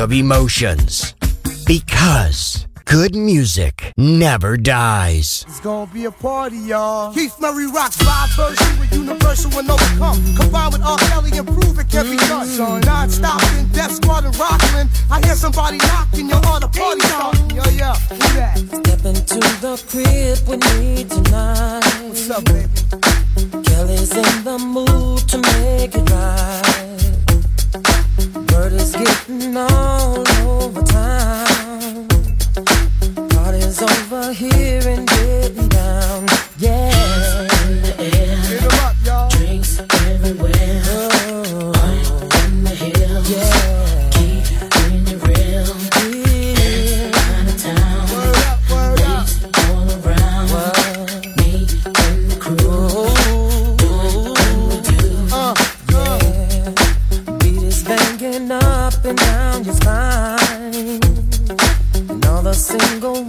of emotions. Because good music never dies. It's gonna be a party, y'all. Keith Murray rocks live version with universal and overcome. Combined with R. Kelly and prove it can be done. Son, non-stop in Def Squad and Rocklin. I hear somebody knocking, your heart a party starting. Yo, yeah, who that? Step into the crib with me tonight. What's up, baby? Kelly's in the mood to make it right. Getting all over town. Party's over here and getting down. Yeah.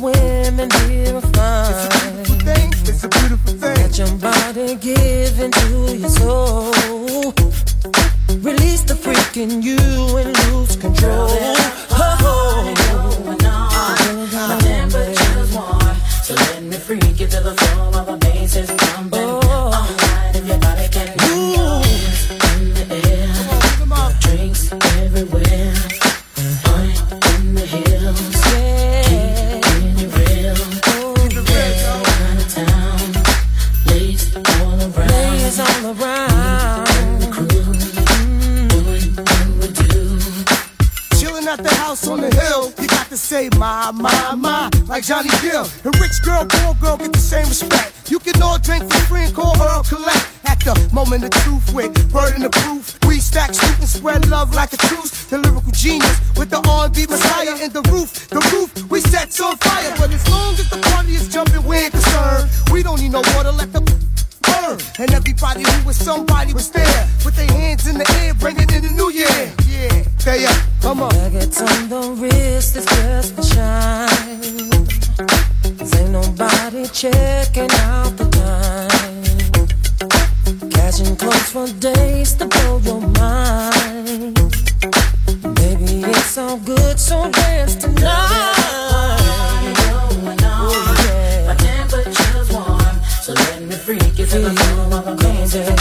Women here are fine. Beautiful thing, it's a beautiful thing. Let your body give into your soul. Release the freak in you and lose control. Oh, My temperature's warm, so let me freak you to the floor while the bass is pumping. Oh. All night if your body can move. In the air, drinks everywhere. Like Johnny Gill. And rich girl, poor girl get the same respect. You can all drink for free and call Earl Collect. At the moment of truth with burden of proof. We stack, shoot, and spread love like a truce. The lyrical genius with the R&B messiah in the roof. The roof we set on fire. But as long as the party is jumping, we ain't concerned. We don't need no water, let the burn. And everybody who was somebody was there. With their hands in the air, bringing in the new year. Yeah, come on. Nuggets on the wrist is just for shine. Ain't nobody checking out the time. Catching clothes for days to blow your mind. Baby, it's all good, so dance tonight. Oh, My temperature's warm, so let me freak you to the floor of a bass.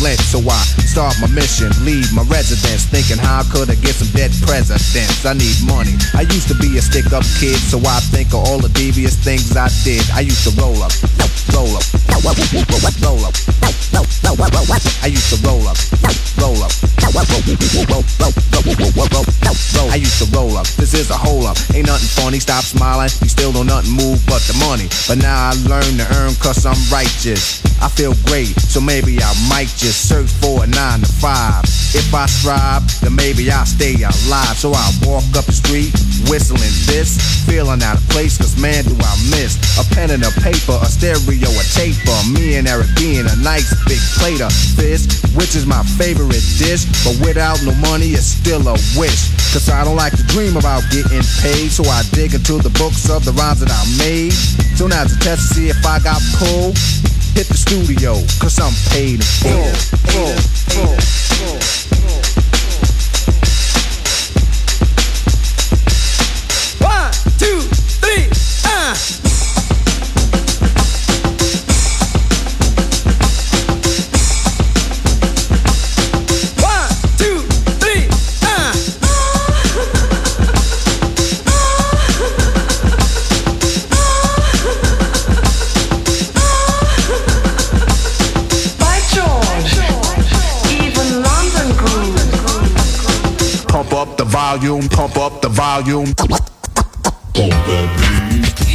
So I start my mission, leave my residence. Thinking how could I get some dead presidents? I need money. I used to be a stick up kid, so I think of all the devious things I did. I used to roll up, roll up, roll up, roll up. I used to roll up, roll up, I used to roll up. This is a hole up. Ain't nothing funny. Stop smiling. You still don't nothing move but the money. But now I learn to earn cause I'm righteous. I feel great, so maybe I might just search for a nine to five. If I strive, then maybe I'll stay alive. So I walk up the street, whistling this, feeling out of place, cause man do I miss a pen and a paper, a stereo, a taper. Me and Eric being a nice big plate of fish, which is my favorite dish. But without no money, it's still a wish. Cause I don't like to dream about getting paid, so I dig into the books of the rhymes that I made. So now to test to see if I got pulled. Hit the studio, cause I'm paid in full. Volume, pump up the volume. Pump that bass.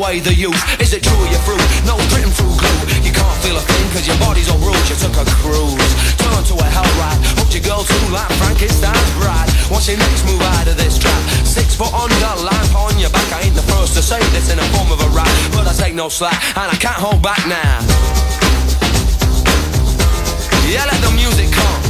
away the youth. Is it true you're through? No written through glue. You can't feel a thing cause your body's on rules. You took a cruise, turned to a hell ride. Hooked your girl too like Frankenstein's bride. What's your next move out of this trap? Six foot under, lamp on your back. I ain't the first to say this in the form of a rap. But I take no slack and I can't hold back now. Yeah, let the music come.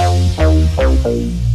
It's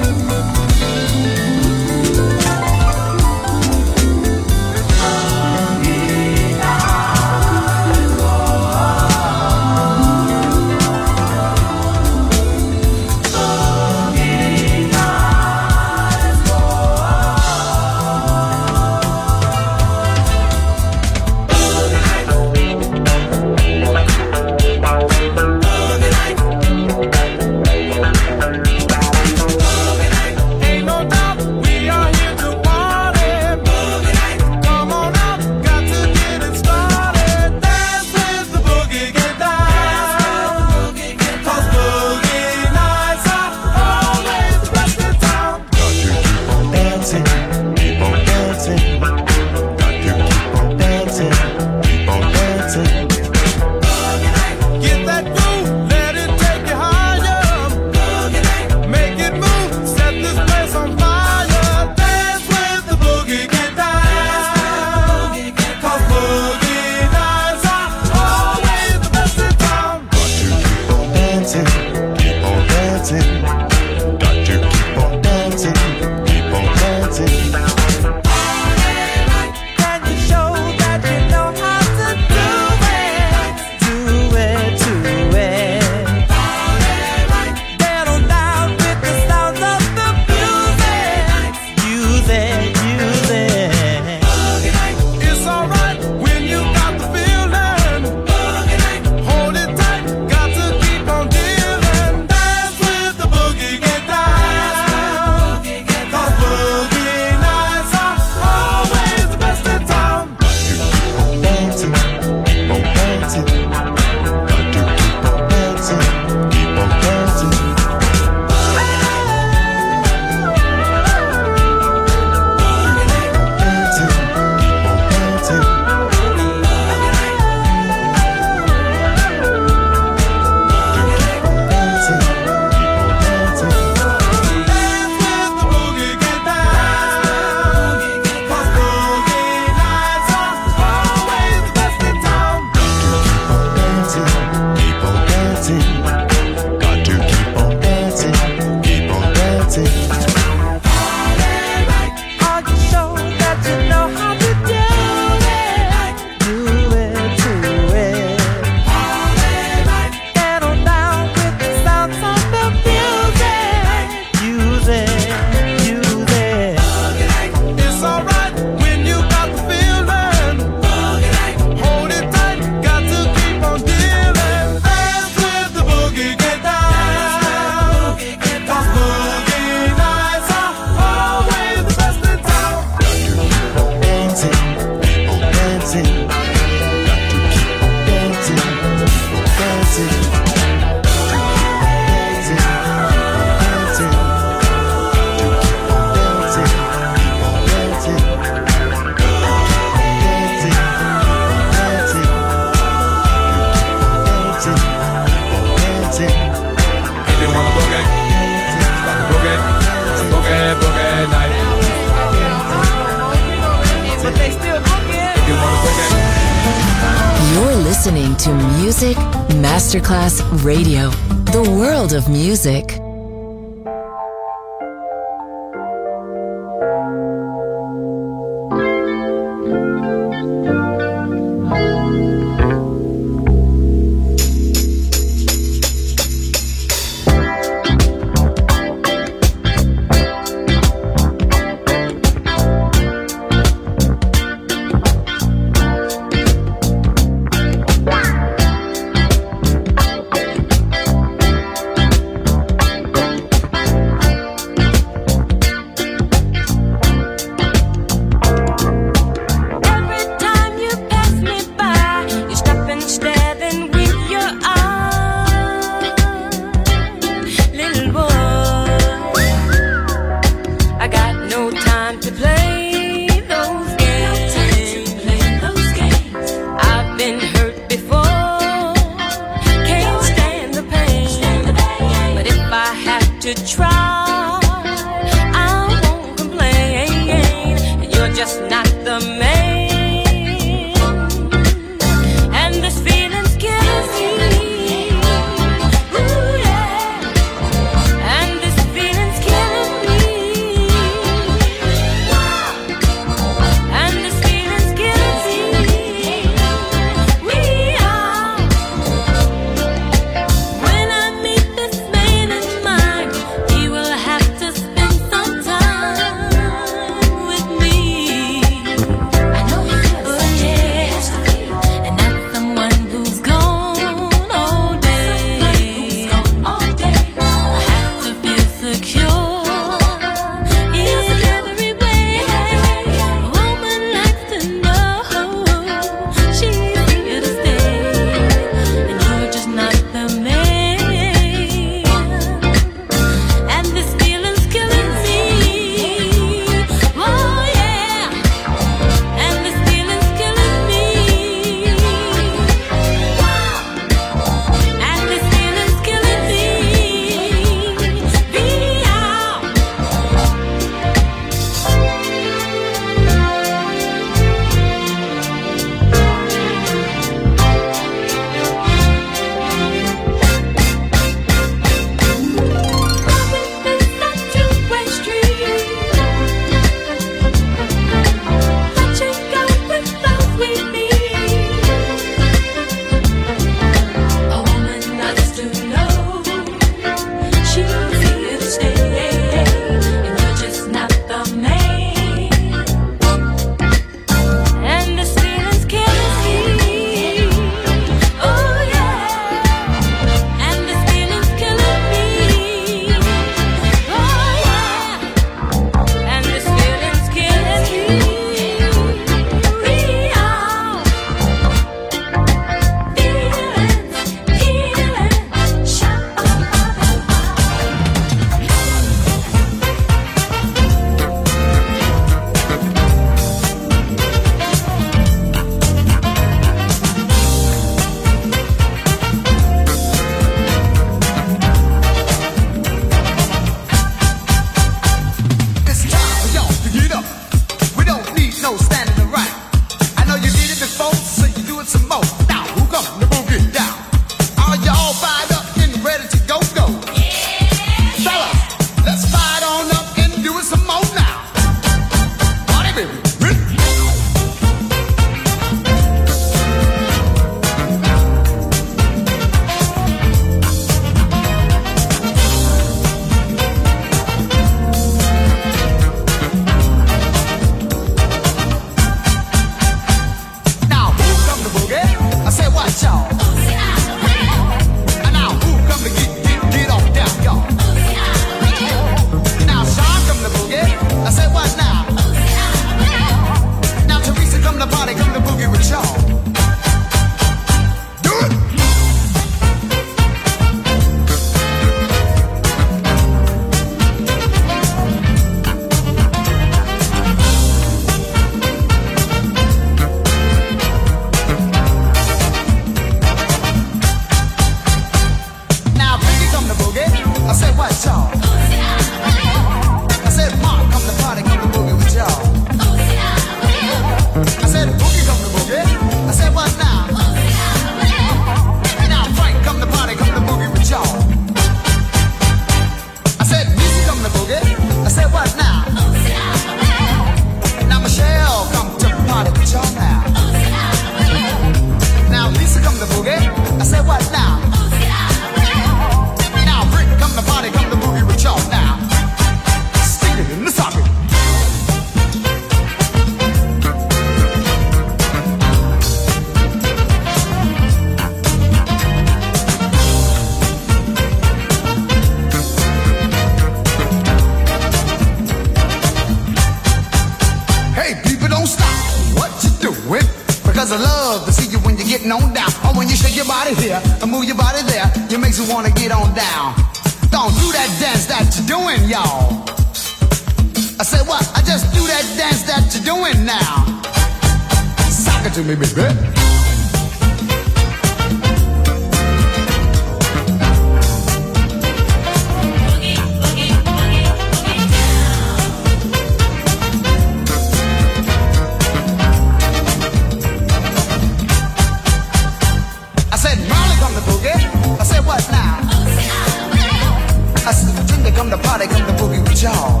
I said, Virginia come to party, come to boogie with y'all.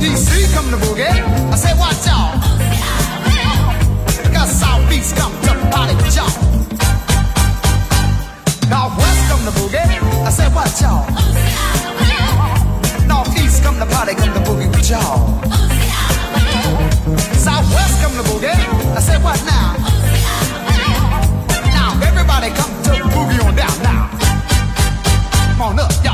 DC come to boogie. I said, what y'all? Got South Beach come to party with y'all. Northwest come to boogie. I said, what y'all? Northeast come to party, come to boogie with y'all. Southwest come to boogie. I said, what now? Now everybody come to boogie on down now. On up, y'all.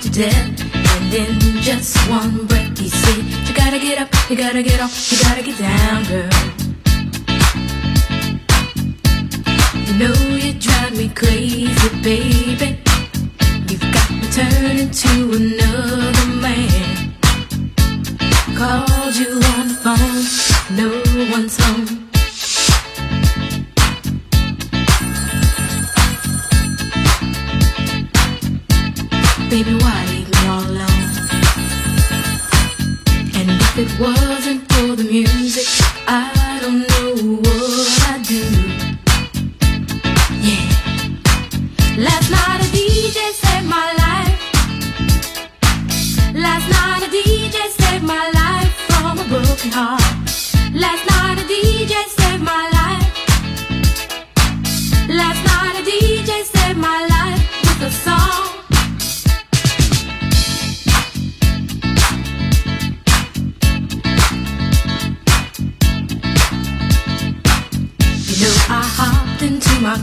To death. And in just one breath he said, You gotta get up, you gotta get off, you gotta get down, girl. You know you drive me crazy, baby. You've got me turning to another man. Called you on the phone, no one's home. Baby, why leave me all alone? And if it wasn't for the music, I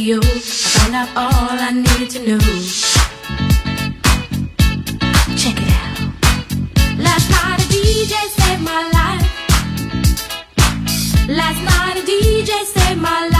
radio, I found out all I needed to know. Check it out. Last night a DJ saved my life. Last night a DJ saved my life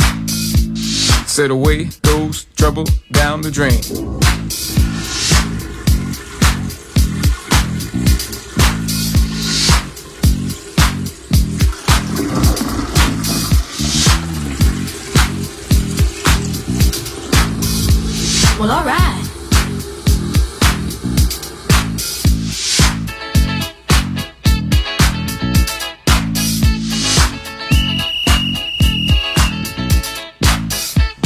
Said away goes trouble down the drain. Well, alright.